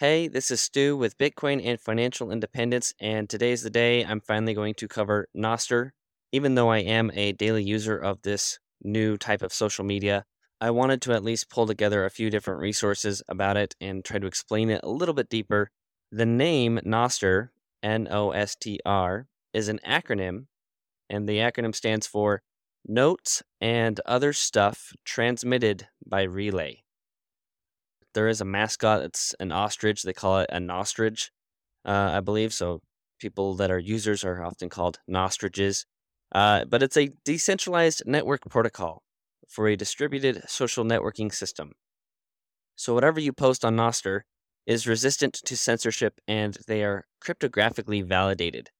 Hey, this is Stu with Bitcoin and Financial Independence, and today is the day I'm finally going to cover Nostr. Even though I am a daily user of this new type of social media, I wanted to at least pull together a few different resources about it and try to explain it a little bit deeper. The name Nostr, N O S T R, is an acronym, and the acronym stands for Notes and Other Stuff Transmitted by Relay there is a mascot. It's an ostrich. They call it a nostrich, uh, I believe. So people that are users are often called nostriches. Uh, but it's a decentralized network protocol for a distributed social networking system. So whatever you post on Nostr is resistant to censorship and they are cryptographically validated.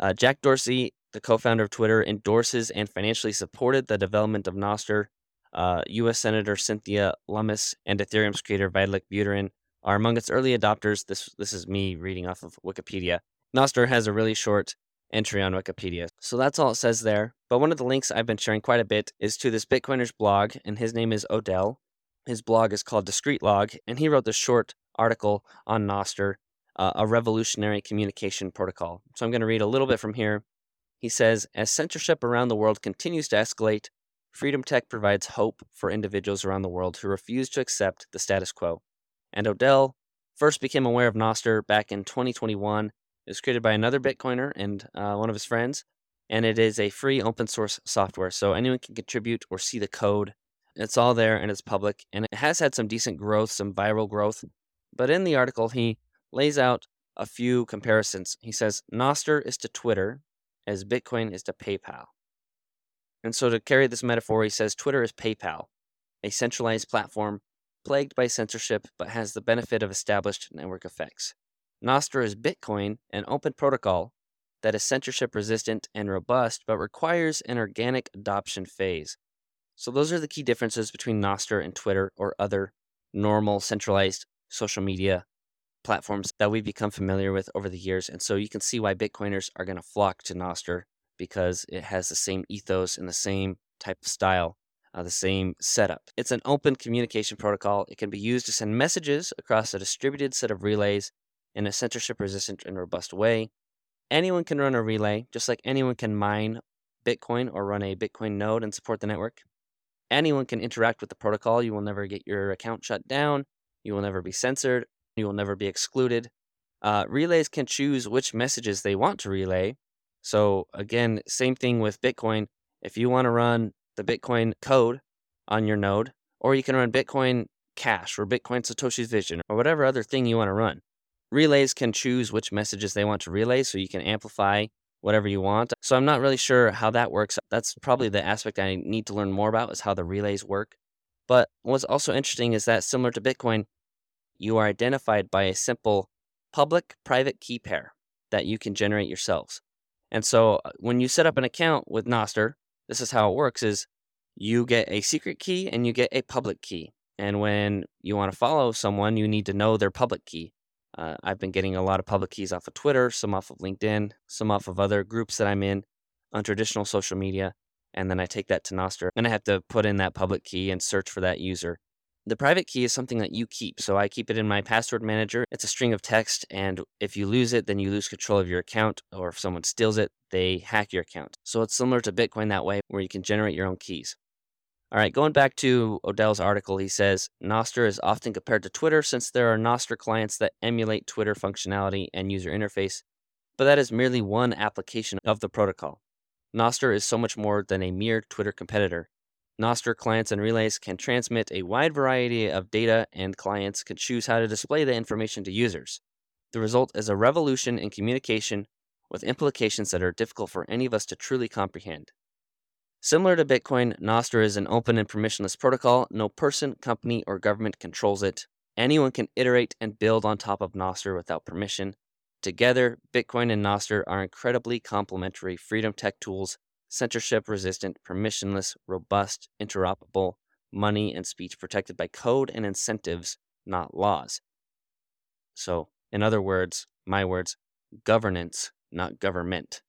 Uh, Jack Dorsey, the co founder of Twitter, endorses and financially supported the development of Nostr uh, U.S. Senator Cynthia Lummis and Ethereum's creator Vitalik Buterin are among its early adopters. This this is me reading off of Wikipedia. Nostr has a really short entry on Wikipedia, so that's all it says there. But one of the links I've been sharing quite a bit is to this Bitcoiner's blog, and his name is Odell. His blog is called Discreet Log, and he wrote this short article on Nostr, uh, a revolutionary communication protocol. So I'm going to read a little bit from here. He says, as censorship around the world continues to escalate, Freedom Tech provides hope for individuals around the world who refuse to accept the status quo. And Odell first became aware of Nostr back in 2021. It was created by another Bitcoiner and uh, one of his friends, and it is a free open source software, so anyone can contribute or see the code. It's all there and it's public, and it has had some decent growth, some viral growth. But in the article, he lays out a few comparisons. He says Nostr is to Twitter as Bitcoin is to PayPal. And so, to carry this metaphor, he says Twitter is PayPal, a centralized platform plagued by censorship but has the benefit of established network effects. Nostr is Bitcoin, an open protocol that is censorship resistant and robust but requires an organic adoption phase. So, those are the key differences between Nostr and Twitter or other normal centralized social media platforms that we've become familiar with over the years. And so, you can see why Bitcoiners are going to flock to Nostr because it has the same ethos and the same type of style, uh, the same setup. It's an open communication protocol. It can be used to send messages across a distributed set of relays in a censorship resistant and robust way. Anyone can run a relay, just like anyone can mine Bitcoin or run a Bitcoin node and support the network. Anyone can interact with the protocol. You will never get your account shut down. You will never be censored. You will never be excluded. Uh, relays can choose which messages they want to relay so again, same thing with Bitcoin. If you want to run the Bitcoin code on your node, or you can run Bitcoin Cash or Bitcoin Satoshi's Vision or whatever other thing you want to run. Relays can choose which messages they want to relay, so you can amplify whatever you want. So I'm not really sure how that works. That's probably the aspect I need to learn more about is how the relays work. But what's also interesting is that similar to Bitcoin, you are identified by a simple public private key pair that you can generate yourselves. And so uh, when you set up an account with Nostr, this is how it works is you get a secret key and you get a public key. And when you want to follow someone, you need to know their public key. Uh, I've been getting a lot of public keys off of Twitter, some off of LinkedIn, some off of other groups that I'm in on traditional social media. And then I take that to Nostr and I have to put in that public key and search for that user. The private key is something that you keep. So I keep it in my password manager. It's a string of text. And if you lose it, then you lose control of your account. Or if someone steals it, they hack your account. So it's similar to Bitcoin that way, where you can generate your own keys. All right, going back to Odell's article, he says Nostr is often compared to Twitter since there are Nostr clients that emulate Twitter functionality and user interface, but that is merely one application of the protocol. Nostr is so much more than a mere Twitter competitor. Nostr clients and relays can transmit a wide variety of data, and clients can choose how to display the information to users. The result is a revolution in communication with implications that are difficult for any of us to truly comprehend. Similar to Bitcoin, Nostr is an open and permissionless protocol. No person, company, or government controls it. Anyone can iterate and build on top of Nostr without permission. Together, Bitcoin and Nostr are incredibly complementary freedom tech tools censorship resistant, permissionless, robust, interoperable, money and speech protected by code and incentives, not laws. So, in other words, my words, governance, not government.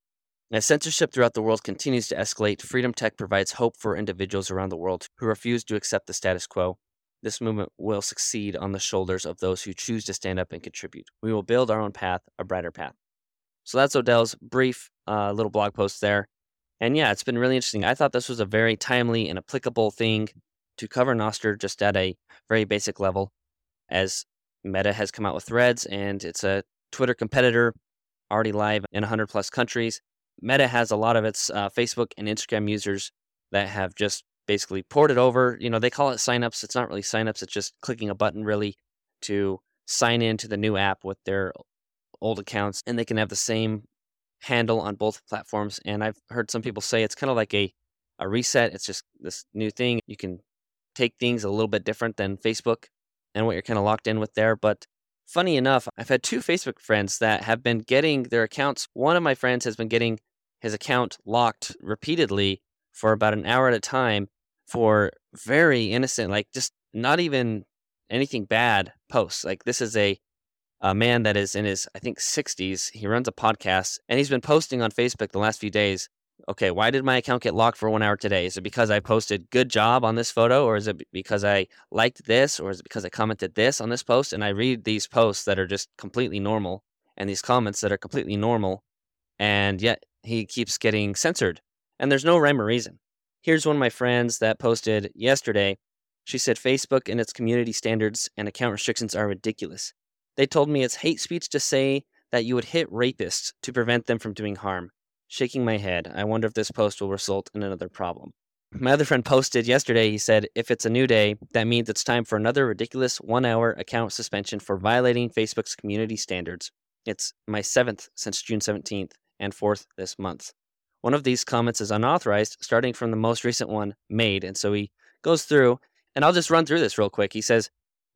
As censorship throughout the world continues to escalate, Freedom Tech provides hope for individuals around the world who refuse to accept the status quo. This movement will succeed on the shoulders of those who choose to stand up and contribute. We will build our own path, a brighter path. So that's Odell's brief uh, little blog post there. And yeah, it's been really interesting. I thought this was a very timely and applicable thing to cover Nostr just at a very basic level, as Meta has come out with Threads and it's a Twitter competitor already live in 100 plus countries. Meta has a lot of its uh, Facebook and Instagram users that have just basically ported over. You know, they call it signups. It's not really signups, it's just clicking a button really to sign into the new app with their old accounts, and they can have the same handle on both platforms. And I've heard some people say it's kind of like a, a reset. It's just this new thing. You can take things a little bit different than Facebook and what you're kind of locked in with there. But funny enough, I've had two Facebook friends that have been getting their accounts. One of my friends has been getting his account locked repeatedly for about an hour at a time for very innocent, like just not even anything bad posts. Like this is a a man that is in his I think 60s. He runs a podcast and he's been posting on Facebook the last few days. Okay, why did my account get locked for 1 hour today? Is it because I posted good job on this photo or is it because I liked this or is it because I commented this on this post and I read these posts that are just completely normal and these comments that are completely normal and yet he keeps getting censored and there's no rhyme or reason. Here's one of my friends that posted yesterday. She said Facebook and its community standards and account restrictions are ridiculous. They told me it's hate speech to say that you would hit rapists to prevent them from doing harm. Shaking my head, I wonder if this post will result in another problem. Mm. My other friend posted yesterday, he said, if it's a new day, that means it's time for another ridiculous one hour account suspension for violating Facebook's community standards. It's my seventh since June 17th and fourth this month. One of these comments is unauthorized, starting from the most recent one made. And so he goes through, and I'll just run through this real quick. He says,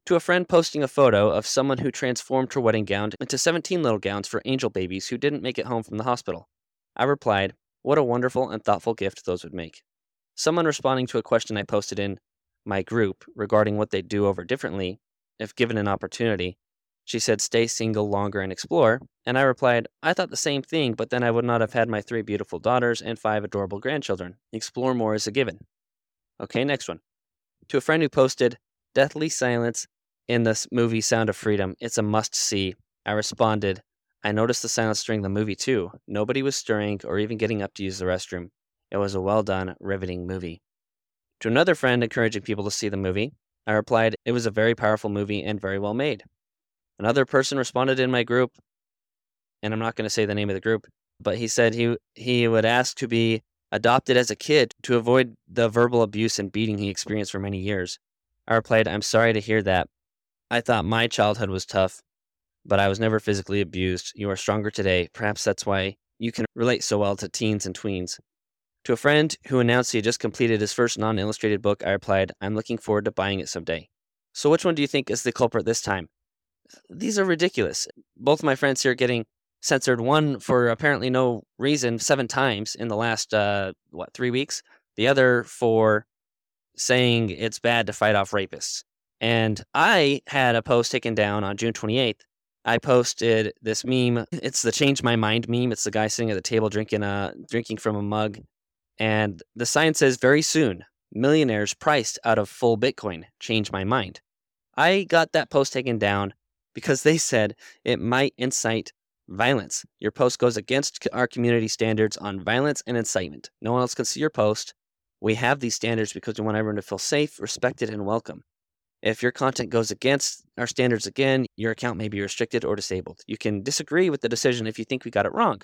to a friend posting a photo of someone who transformed her wedding gown into 17 little gowns for angel babies who didn't make it home from the hospital. I replied, What a wonderful and thoughtful gift those would make. Someone responding to a question I posted in my group regarding what they'd do over differently if given an opportunity. She said, Stay single longer and explore. And I replied, I thought the same thing, but then I would not have had my three beautiful daughters and five adorable grandchildren. Explore more is a given. Okay, next one. To a friend who posted, Deathly silence in this movie Sound of Freedom. It's a must see. I responded, I noticed the silence during the movie too. Nobody was stirring or even getting up to use the restroom. It was a well done, riveting movie. To another friend encouraging people to see the movie, I replied, It was a very powerful movie and very well made. Another person responded in my group, and I'm not going to say the name of the group, but he said he, he would ask to be adopted as a kid to avoid the verbal abuse and beating he experienced for many years. I replied, I'm sorry to hear that. I thought my childhood was tough, but I was never physically abused. You are stronger today. Perhaps that's why you can relate so well to teens and tweens. To a friend who announced he had just completed his first non illustrated book, I replied, I'm looking forward to buying it someday. So, which one do you think is the culprit this time? These are ridiculous. Both my friends here getting censored, one for apparently no reason, seven times in the last, uh, what, three weeks? The other for saying it's bad to fight off rapists. And I had a post taken down on June 28th. I posted this meme. It's the change my mind meme. It's the guy sitting at the table drinking a drinking from a mug. And the sign says very soon, millionaires priced out of full Bitcoin. Change my mind. I got that post taken down because they said it might incite violence. Your post goes against our community standards on violence and incitement. No one else can see your post. We have these standards because we want everyone to feel safe, respected, and welcome. If your content goes against our standards again, your account may be restricted or disabled. You can disagree with the decision if you think we got it wrong.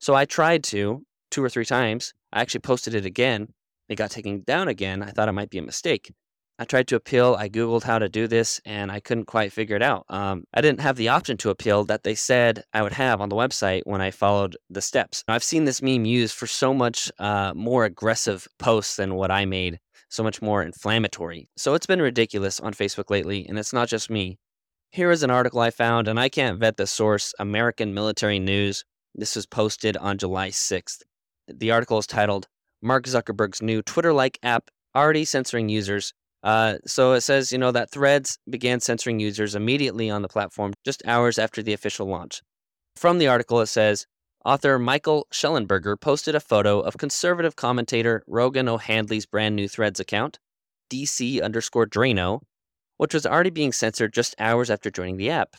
So I tried to two or three times. I actually posted it again. It got taken down again. I thought it might be a mistake. I tried to appeal. I Googled how to do this and I couldn't quite figure it out. Um, I didn't have the option to appeal that they said I would have on the website when I followed the steps. I've seen this meme used for so much uh, more aggressive posts than what I made, so much more inflammatory. So it's been ridiculous on Facebook lately, and it's not just me. Here is an article I found, and I can't vet the source American Military News. This was posted on July 6th. The article is titled Mark Zuckerberg's new Twitter like app already censoring users uh, so it says, you know, that Threads began censoring users immediately on the platform just hours after the official launch. From the article, it says, author Michael Shellenberger posted a photo of conservative commentator Rogan O'Handley's brand new Threads account, DC underscore Draino, which was already being censored just hours after joining the app.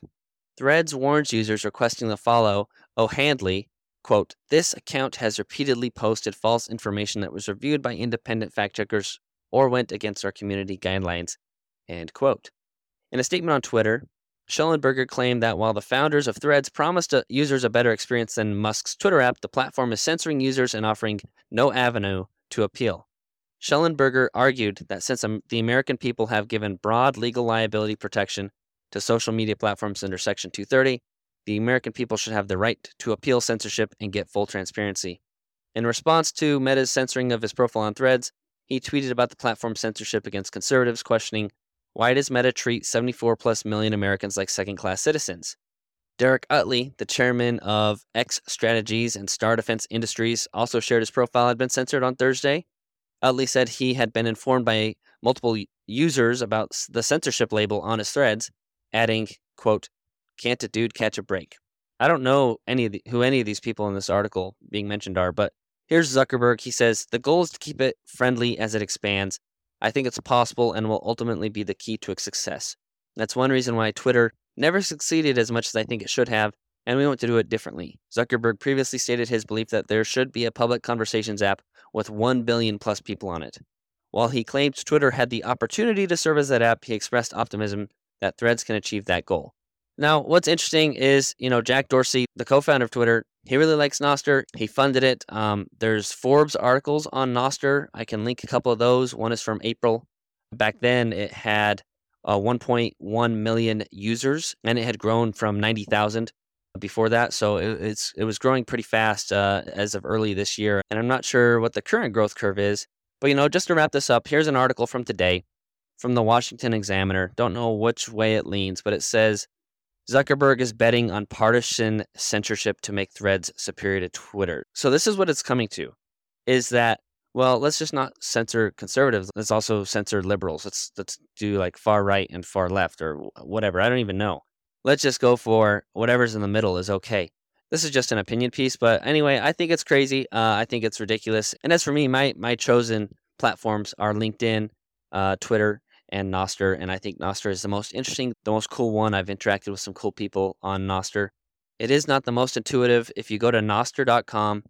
Threads warns users requesting the follow O'Handley, quote, this account has repeatedly posted false information that was reviewed by independent fact checkers or went against our community guidelines, end quote. In a statement on Twitter, Shellenberger claimed that while the founders of Threads promised users a better experience than Musk's Twitter app, the platform is censoring users and offering no avenue to appeal. Shellenberger argued that since the American people have given broad legal liability protection to social media platforms under Section 230, the American people should have the right to appeal censorship and get full transparency. In response to Meta's censoring of his profile on Threads, he tweeted about the platform's censorship against conservatives, questioning why does Meta treat 74 plus million Americans like second class citizens? Derek Utley, the chairman of X Strategies and Star Defense Industries, also shared his profile had been censored on Thursday. Utley said he had been informed by multiple users about the censorship label on his threads, adding, quote, can't a dude catch a break? I don't know any of the, who any of these people in this article being mentioned are, but here's Zuckerberg. He says the goal is to keep it friendly as it expands I think it's possible and will ultimately be the key to its success. That's one reason why Twitter never succeeded as much as I think it should have, and we want to do it differently. Zuckerberg previously stated his belief that there should be a public conversations app with 1 billion plus people on it. While he claimed Twitter had the opportunity to serve as that app, he expressed optimism that Threads can achieve that goal. Now, what's interesting is, you know, Jack Dorsey, the co founder of Twitter, he really likes Nostr. He funded it. Um, there's Forbes articles on Nostr. I can link a couple of those. One is from April. Back then, it had uh, 1.1 million users, and it had grown from 90,000 before that. So it, it's it was growing pretty fast uh, as of early this year. And I'm not sure what the current growth curve is. But you know, just to wrap this up, here's an article from today from the Washington Examiner. Don't know which way it leans, but it says Zuckerberg is betting on partisan censorship to make threads superior to Twitter. So this is what it's coming to is that well, let's just not censor conservatives. Let's also censor liberals. Let's let's do like far right and far left or whatever. I don't even know. Let's just go for whatever's in the middle is okay. This is just an opinion piece, but anyway, I think it's crazy. Uh, I think it's ridiculous. And as for me, my my chosen platforms are LinkedIn, uh, Twitter, and Nostr. And I think Nostr is the most interesting, the most cool one. I've interacted with some cool people on Nostr. It is not the most intuitive. If you go to nostr.com,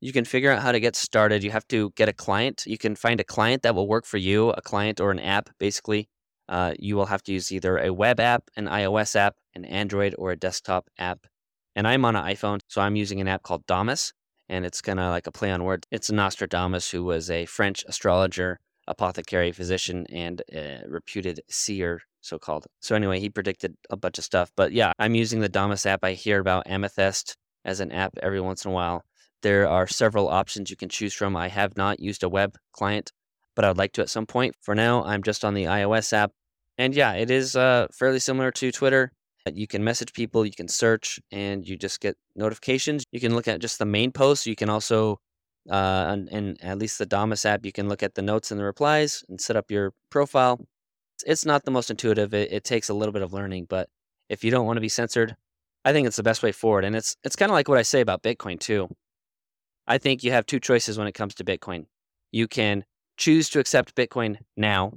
you can figure out how to get started. You have to get a client. You can find a client that will work for you, a client or an app, basically. Uh, you will have to use either a web app, an iOS app, an Android, or a desktop app. And I'm on an iPhone, so I'm using an app called Damus, and it's kind of like a play on words. It's Nostradamus, who was a French astrologer apothecary, physician, and a reputed seer, so called. So, anyway, he predicted a bunch of stuff. But yeah, I'm using the Damus app. I hear about Amethyst as an app every once in a while. There are several options you can choose from. I have not used a web client, but I would like to at some point. For now, I'm just on the iOS app. And yeah, it is uh, fairly similar to Twitter. You can message people, you can search, and you just get notifications. You can look at just the main posts. You can also uh, and, and, at least the Damus app, you can look at the notes and the replies and set up your profile. It's not the most intuitive. It, it takes a little bit of learning, but if you don't want to be censored, I think it's the best way forward. And it's it's kind of like what I say about Bitcoin too. I think you have two choices when it comes to Bitcoin. You can choose to accept Bitcoin now,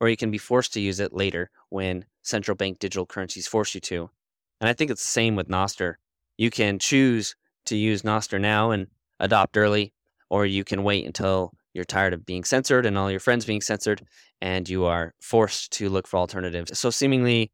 or you can be forced to use it later when central bank digital currencies force you to. And I think it's the same with Nostr. You can choose to use Nostr now and adopt early, or you can wait until you're tired of being censored and all your friends being censored, and you are forced to look for alternatives. So, seemingly,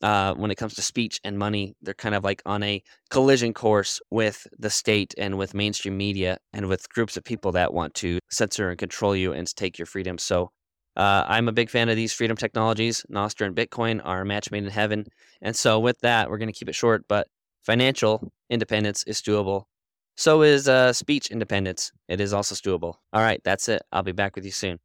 uh, when it comes to speech and money, they're kind of like on a collision course with the state and with mainstream media and with groups of people that want to censor and control you and take your freedom. So, uh, I'm a big fan of these freedom technologies. Nostr and Bitcoin are a match made in heaven. And so, with that, we're going to keep it short, but financial independence is doable. So is uh, speech independence. It is also doable. All right, that's it. I'll be back with you soon.